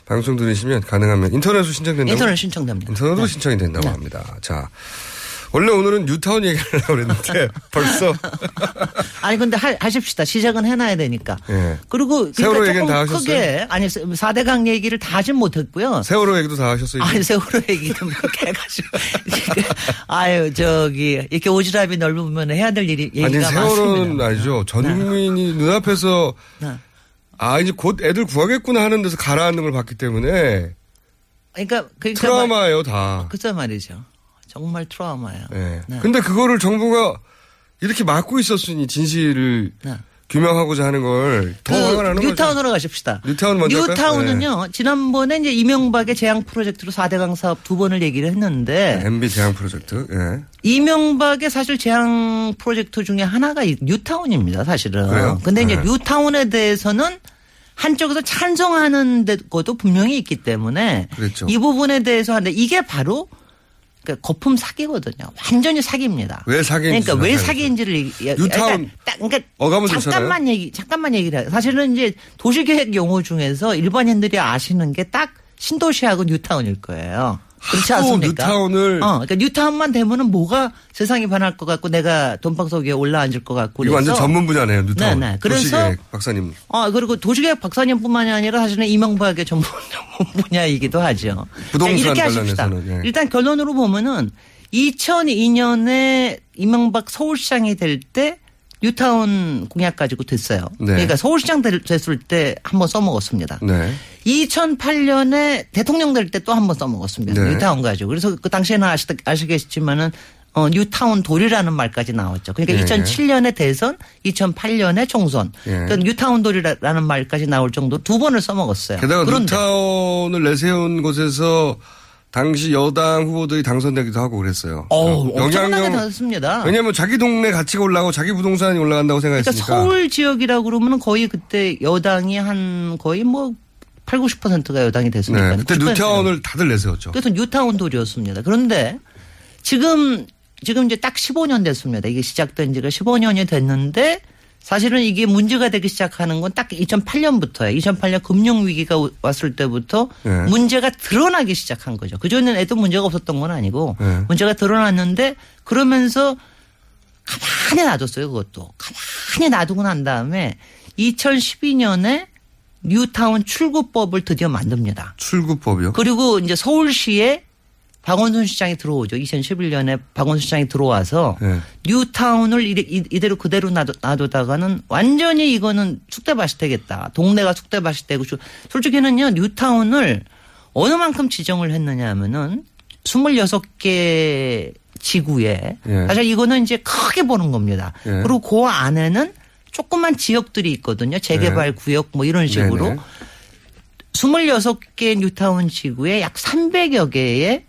방송 들으시면 가능하면 인터넷으로 신청된다고? 인터넷 신청됩니다. 인터넷으로 네. 신청이 된다고 네. 합니다. 자. 원래 오늘은 뉴타운 얘기를 하려고 그랬는데 벌써 아니 근데 하, 하십시다. 시작은 해놔야 되니까. 예. 그리고 세월호 그러니까 얘기는 조금 다 하셨어요? 크게 아니 4대강 얘기를 다 하진 못했고요. 세월호 얘기도 다 하셨어요. 이제? 아니 세월호 얘기도 그렇게 해가지고 아유 저기 이렇게 오지랖이 넓으면 해야 될 일이 얘기가 아니 세월호는 많습니다. 아니죠. 전 국민이 눈앞에서 네. 아 이제 곧 애들 구하겠구나 하는 데서 가라앉는 걸 봤기 때문에 그러니까 그러니까 트라우마예요 다. 그죠 말이죠. 정말 트라우마예요. 예. 네. 근데 그거를 정부가 이렇게 막고 있었으니 진실을 네. 규명하고자 하는 걸 더 그 나는 거죠. 뉴타운으로 가십시다. 뉴타운 먼저? 뉴타운은요 지난번에 이제 이명박의 재앙 프로젝트로 4대강 사업 두 번을 얘기를 했는데 MB 재앙 프로젝트. 예. 이명박의 사실 재앙 프로젝트 중에 하나가 이 뉴타운입니다, 사실은. 그래요? 근데 이제 네. 뉴타운에 대해서는 한쪽에서 찬성하는 것도 분명히 있기 때문에 그랬죠. 이 부분에 대해서 하는데 이게 바로 그러니까 거품 사기거든요. 완전히 사기입니다. 왜 사기인지 그러니까 왜. 사기인지를 얘기- 뉴타운 그러니까, 딱- 그러니까 잠깐만. 얘기 잠깐만 얘기를 해요. 사실은 이제 도시계획 용어 중에서 일반인들이 아시는 게 딱 신도시하고 뉴타운일 거예요. 그렇지 않습니까? 뉴타운을 어, 그러니까 뉴타운만 되면은 뭐가 세상이 변할 것 같고 내가 돈방석 위에 올라앉을 것 같고 이거 완전 전문 분야네요. 뉴타운. 네, 네. 그래서 박사님. 어, 그리고 도시계획 박사님뿐만이 아니라 사실은 이명박의 전문 분야이기도 하죠. 부동산 자, 이렇게 하십시다. 예. 일단 결론으로 보면은 2002년에 이명박 서울시장이 될 때 뉴타운 공약 가지고 됐어요. 네. 그러니까 서울시장 될- 됐을 때 한번 써먹었습니다. 네. 2008년에 대통령 될 때 또 한 번 써먹었습니다. 네. 뉴타운 가지고. 그래서 그 당시에는 아시, 아시겠지만은 어, 뉴타운 돌이라는 말까지 나왔죠. 그러니까 예. 2007년에 대선, 2008년에 총선. 예. 그러니까 뉴타운 돌이라는 말까지 나올 정도로 두 번을 써먹었어요. 게다가 그런데 뉴타운을 내세운 곳에서 당시 여당 후보들이 당선되기도 하고 그랬어요. 어우, 엄청나게 영향력- 다녔습니다. 왜냐하면 자기 동네 가치가 올라가고 자기 부동산이 올라간다고 그러니까 생각했으니까. 서울 지역이라고 그러면 거의 그때 여당이 한 거의 뭐 8, 90%가 여당이 됐으니까. 네. 그때 90%. 뉴타운을 다들 내세웠죠. 그래서 뉴타운 돌이었습니다. 그런데 지금 지금 이제 딱 15년 됐습니다. 이게 시작된 지가 15년이 됐는데 사실은 이게 문제가 되기 시작하는 건 딱 2008년부터예요. 2008년 금융 위기가 왔을 때부터 네. 문제가 드러나기 시작한 거죠. 그전에도 문제가 없었던 건 아니고 네. 문제가 드러났는데 그러면서 가만히 놔뒀어요. 그것도 가만히 놔두고 난 다음에 2012년에 뉴타운 출구법을 드디어 만듭니다. 출구법이요. 그리고 이제 서울시에 박원순 시장이 들어오죠. 2011년에 박원순 시장이 들어와서 네. 뉴타운을 이래- 이- 이대로 그대로 놔두, 놔두 다가는 완전히 이거는 쑥대밭이 되겠다. 동네가 쑥대밭이 되고 주- 솔직히는요 뉴타운을 어느 만큼 지정을 했느냐 하면은 26개 지구에 예. 사실 이거는 이제 크게 보는 겁니다. 예. 그리고 그 안에는 조그만 지역들이 있거든요. 재개발 구역 뭐 이런 식으로 네네. 26개 뉴타운 지구에 약 300여 개의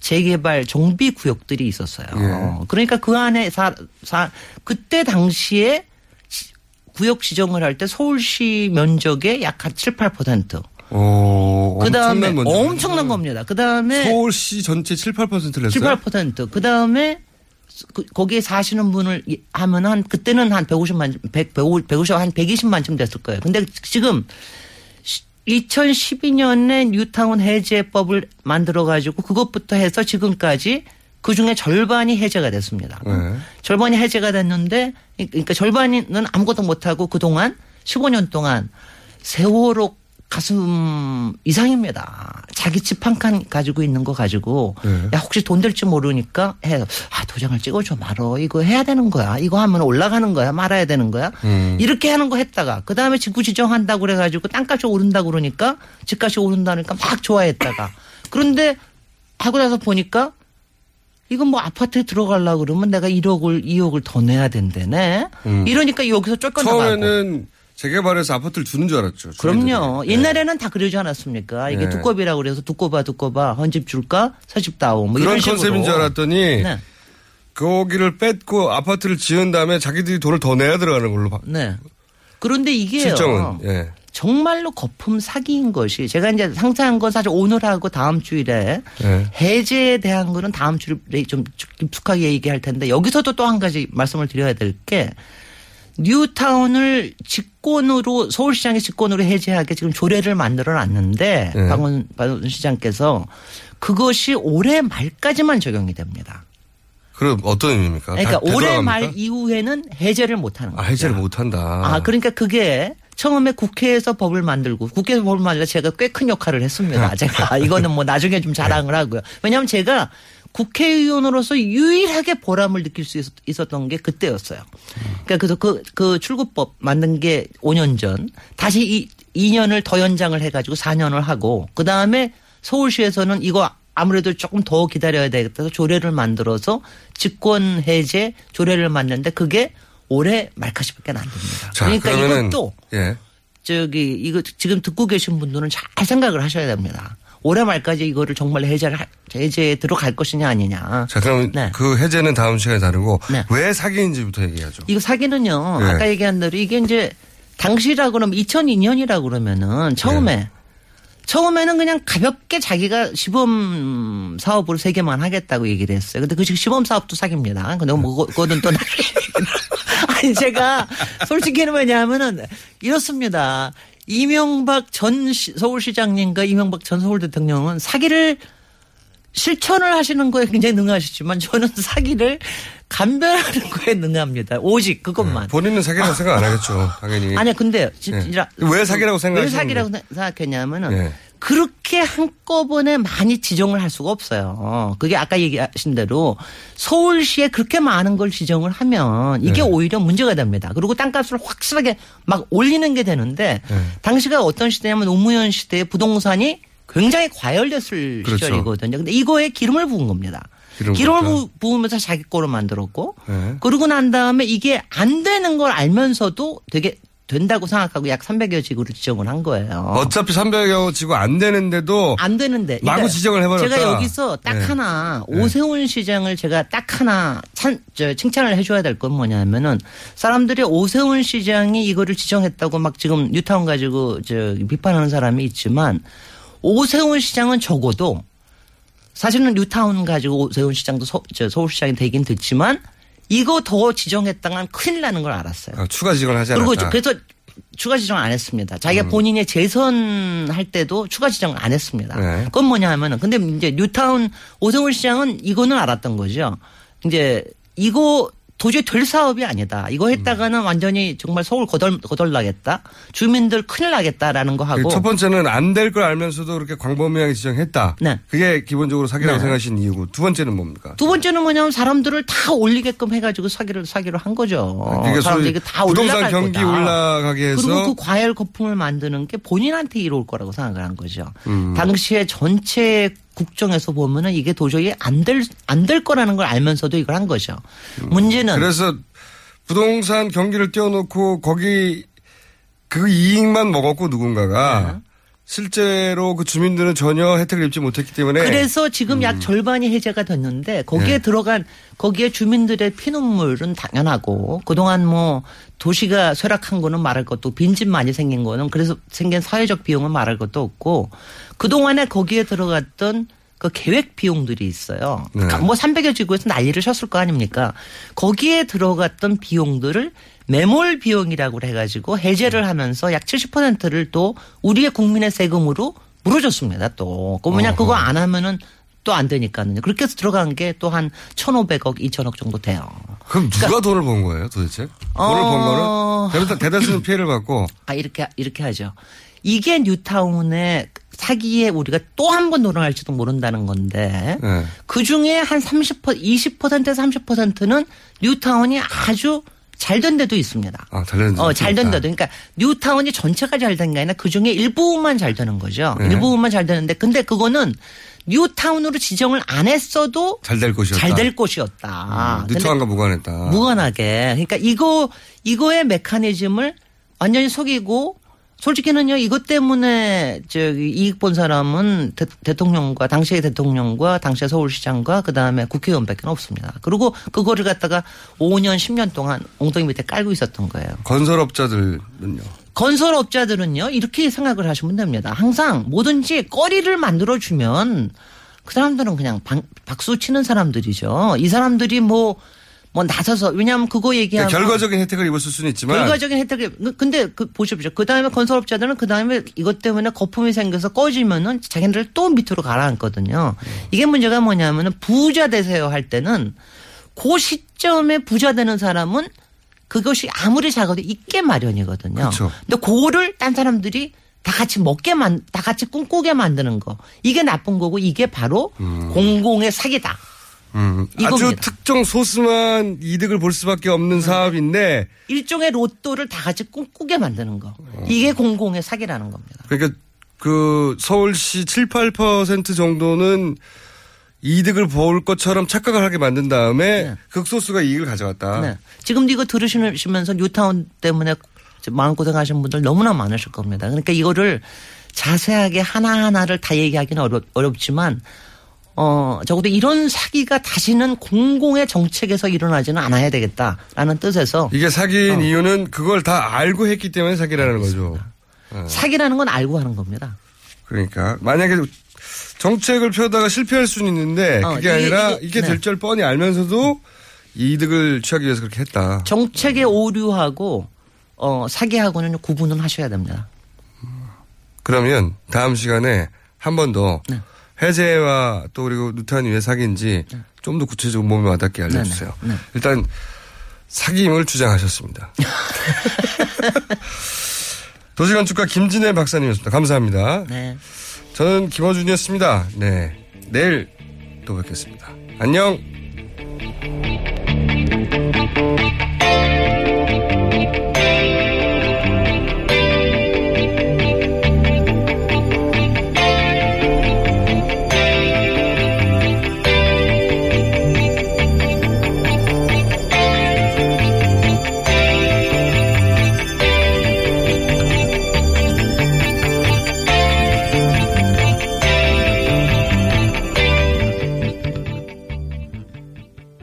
재개발 정비 구역들이 있었어요. 예. 그러니까 그 안에 사, 사 그때 당시에 지- 구역 지정을 할 때 서울시 면적의 약 한 7, 8%. 오, 그 다음에 엄청난. 엄청난 겁니다. 그 다음에 서울시 전체 7, 8%를 했어요. 7, 8%. 그 다음에 그, 거기에 사시는 분을 이- 하면 한 그때는 한 150만 100, 150, 150, 한 120만쯤 됐을 거예요. 근데 지금 2012년에 뉴타운 해제법을 만들어 가지고 그것부터 해서 지금까지 그 중에 절반이 해제가 됐습니다. 네. 절반이 해제가 됐는데 그러니까 절반은 아무것도 못 하고 그동안 15년 동안 세월호 가슴 이상입니다. 자기 집 한 칸 가지고 있는 거 가지고 네. 야 혹시 돈 될지 모르니까 해. 아 도장을 찍어줘 말어. 이거 해야 되는 거야. 이거 하면 올라가는 거야. 말아야 되는 거야. 음. 이렇게 하는 거 했다가 그 다음에 지구 지정한다고 그래가지고 땅값이 오른다 그러니까 집값이 오른다니까 막 좋아했다가 그런데 하고 나서 보니까 이건 뭐 아파트에 들어가려고 그러면 내가 1억을 2억을 더 내야 된다네. 음. 이러니까 여기서 쫓겨나가고. 처음에는 재개발해서 아파트를 주는 줄 알았죠. 그럼요. 주민들이. 옛날에는 다 그러지 않았습니까? 이게 네. 두꺼비라고 그래서 두꺼봐 두꺼봐 헌집 줄까 서집 다오 뭐 그런. 컨셉인 줄 알았더니 네. 거기를 뺏고 아파트를 지은 다음에 자기들이 돈을 더 내야 들어가는 걸로 봐. 네. 그런데 이게요. 실정은 예. 정말로 거품 사기인 것이 제가 이제 상세한 건 사실 오늘하고 다음 주일에 예. 해제에 대한 거는 다음 주일에 좀 깊숙하게 얘기할 텐데 여기서도 또 한 가지 말씀을 드려야 될 게 뉴타운을 직권으로 서울시장의 직권으로 해제하게 지금 조례를 만들어 놨는데 네. 박원, 박원 시장께서 그것이 올해 말까지만 적용이 됩니다. 그럼 어떤 의미입니까? 그러니까 다 올해? 말 이후에는 해제를 못 하는 아, 거예요. 해제를 못 한다. 아, 그러니까 그게 처음에 국회에서 법을 만들고 국회에서 법을 만들어 제가 꽤 큰 역할을 했습니다. 제가 이거는 뭐 나중에 좀 자랑을 하고요. 왜냐하면 제가 국회의원으로서 유일하게 보람을 느낄 수 있었, 있었던 게 그때였어요. 그러니까 그래서 그, 그 출구법 만든 게 5년 전 다시 이 2년을 더 연장을 해가지고 4년을 하고 그 다음에 서울시에서는 이거 아무래도 조금 더 기다려야 되겠다 해서 조례를 만들어서 직권 해제 조례를 만드는데 그게 올해 말까지밖에 안 됩니다. 자, 그러니까 그러면은 이것도 예. 저기 이거 지금 듣고 계신 분들은 잘 생각을 하셔야 됩니다. 올해 말까지 이거를 정말 해제를 하- 해제에 들어갈 것이냐 아니냐. 자, 그럼 네. 그 해제는 다음 시간에 다루고 네. 왜 사기인지부터 얘기하죠. 이거 사기는요. 네. 아까 얘기한 대로 이게 이제 당시라 그러면 2002년이라 그러면은 처음에 네. 처음에는 그냥 가볍게 자기가 시범 사업으로 세 개만 하겠다고 얘기를 했어요. 근데 그 시범 사업도 사기입니다. 근데 뭐 그거- 그거는 또 아니 제가 솔직히는 뭐냐면은 이렇습니다. 이명박 전 시- 서울시장님과 이명박 전 서울 대통령은 사기를 실천을 하시는 거에 굉장히 능하시지만 저는 사기를 감별하는 거에 능합니다. 오직 그것만. 본인은 사기라고 생각 안 하겠죠. 당연히. 아니야, 근데 예. 진짜 왜 사기라고 왜 생각하시는 사기라고 생각했냐면은 예. 그렇게 한꺼번에 많이 지정을 할 수가 없어요. 그게 아까 얘기하신 대로 서울시에 그렇게 많은 걸 지정을 하면 이게 네. 오히려 문제가 됩니다. 그리고 땅값을 확실하게 막 올리는 게 되는데 네. 당시가 어떤 시대냐면 노무현 시대에 부동산이 굉장히 과열됐을 그렇죠. 시절이거든요. 근데 이거에 기름을 부은 겁니다. 기름을. 부- 부으면서 자기 거로 만들었고 네. 그러고 난 다음에 이게 안 되는 걸 알면서도 되게 된다고 생각하고 약 300여 지구로 지정을 한 거예요. 어차피 300여 지고 안 되는데도 안 되는데 마구 그러니까 지정을 해버렸다. 제가 여기서 딱 네. 하나 네. 오세훈 시장을 제가 딱 하나 찬, 저, 칭찬을 해줘야 될 건 뭐냐면은 사람들이 오세훈 시장이 이거를 지정했다고 막 지금 뉴타운 가지고 저 비판하는 사람이 있지만 오세훈 시장은 적어도 사실은 뉴타운 가지고 오세훈 시장도 서, 저 서울시장이 되긴 됐지만 이거 더 지정했다간 큰일 나는 걸 알았어요. 아, 추가 지정을 하지 그리고 않았다. 그래서 추가 지정 안 했습니다. 자기가 음. 본인의 재선할 때도 추가 지정을 안 했습니다. 네. 그건 뭐냐 하면은 근데 이제 뉴타운 오세훈 시장은 이거는 알았던 거죠. 이제 이거 도저히 될 사업이 아니다. 이거 했다가는 완전히 정말 서울 거덜 거덜 나겠다. 주민들 큰일 나겠다라는 거 하고 그첫 번째는 안 될 걸 알면서도 그렇게 광범위하게 지정했다. 네. 그게 기본적으로 사기라고 네. 생각하시는 이유고 두 번째는 뭡니까? 두 번째는 뭐냐면 사람들을 다 올리게끔 해가지고 사기를 사기로 한 거죠. 그게 사람들이 소위 이거 다 부동산 경기 거다. 올라가게 해서 그리고 그 과열 거품을 만드는 게 본인한테 이로울 거라고 생각을 한 거죠. 음. 당시에 전체 국정에서 보면은 이게 도저히 안 될 안 될 거라는 걸 알면서도 이걸 한 거죠. 문제는 음. 그래서 부동산 경기를 띄워놓고 거기 그 이익만 먹었고 누군가가 네. 실제로 그 주민들은 전혀 혜택을 입지 못했기 때문에 그래서 지금 약 절반이 해제가 됐는데 거기에 네. 들어간 거기에 주민들의 피눈물은 당연하고 그동안 뭐 도시가 쇠락한 거는 말할 것도 빈집 많이 생긴 거는 그래서 생긴 사회적 비용은 말할 것도 없고 그동안에 거기에 들어갔던 그 계획 비용들이 있어요. 네. 그러니까 뭐 300여 지구에서 난리를 쳤을 거 아닙니까? 거기에 들어갔던 비용들을 매몰 비용이라고 해가지고 해제를 하면서 약 70%를 또 우리의 국민의 세금으로 물어줬습니다. 또. 그 뭐냐. 그거 안 하면은 또 안 되니까는요. 그렇게 해서 들어간 게 또 한 1,500억, 2,000억 정도 돼요. 그럼 누가 돈을 번 거예요 도대체? 돈을 번 어. 거는 대다- 대다수는 피해를 받고 아, 이렇게, 이렇게 하죠. 이게 뉴타운의 사기에 우리가 또 한번 놀아날지도 모른다는 건데 네. 그 중에 한 30%, 20%에서 30%는 뉴타운이 아주 잘 된 데도 있습니다. 아, 잘된 어, 데도 잘 된. 데도. 그러니까 뉴타운이 전체가 잘 된 게 아니라 그 중에 일부분만 잘 되는 거죠. 네. 일부분만 잘 되는데 근데 그거는 뉴타운으로 지정을 안 했어도 잘될 것이었다. 잘 될 곳이었다. 음, 뉴타운과 무관했다. 무관하게. 그러니까 이거 이거의 메커니즘을 완전히 속이고 솔직히는요 이것 때문에 저기 이익 본 사람은 대, 통령과 당시의 대통령과 당시의 서울시장과 그 다음에 국회의원밖에 없습니다. 그리고 그거를 갖다가 5년 10년 동안 엉덩이 밑에 깔고 있었던 거예요. 건설업자들은요. 건설업자들은요 이렇게 생각을 하시면 됩니다. 항상 뭐든지 거리를 만들어 주면 그 사람들은 그냥 방- 박수 치는 사람들이죠. 이 사람들이 뭐 뭐 나서서 왜냐하면 그거 얘기하면 그러니까 결과적인 혜택을 입었을 수는 있지만 결과적인 혜택이 근데 그 보십시오. 그 다음에 건설업자들은 그 다음에 이것 때문에 거품이 생겨서 꺼지면은 자기네들 또 밑으로 가라앉거든요. 이게 문제가 뭐냐면은 부자 되세요 할 때는 그 시점에 부자 되는 사람은 그것이 아무리 작아도 있게 마련이거든요. 그렇죠. 근데 그거를 딴 사람들이 다 같이 먹게 만, 다 같이 꿈꾸게 만드는 거. 이게 나쁜 거고 이게 바로 공공의 사기다. 음, 아주. 특정 소수만 이득을 볼 수밖에 없는 사업인데 일종의 로또를 다 같이 꿈꾸게 만드는 거. 어. 이게 공공의 사기라는 겁니다. 그러니까 그 서울시 7, 8% 정도는 이득을 볼 것처럼 착각을 하게 만든 다음에 극소수가 이익을 가져갔다. 네. 지금도 이거 들으시면서 뉴타운 때문에 마음고생 하신 분들 너무나 많으실 겁니다. 그러니까 이거를 자세하게 하나하나를 다 얘기하기는 어렵, 어렵지만 어, 적어도 이런 사기가 다시는 공공의 정책에서 일어나지는 않아야 되겠다라는 뜻에서 이게 어. 사기인 이유는 그걸 다 알고 했기 때문에 사기라는 거죠. 어. 사기라는 건 알고 하는 겁니다. 그러니까 만약에 정책을 펴다가 실패할 수는 있는데 어, 그게 이게- 아니라 이게- 이게, 네. 될줄 뻔히 알면서도 이득을 취하기 위해서 그렇게 했다. 정책의 오류하고 어, 사기하고는 구분은 하셔야 됩니다. 그러면 다음 시간에 한 번더 네. 해제와 또 그리고 누탄이 왜 사기인지 네. 좀더 구체적으로 몸에 와닿게 알려주세요. 네, 네. 네, 일단 사기임을 주장하셨습니다. 도시건축가 김진애 박사님이었습니다. 감사합니다. 네. 저는 김호준이었습니다. 네. 내일 또 뵙겠습니다. 안녕!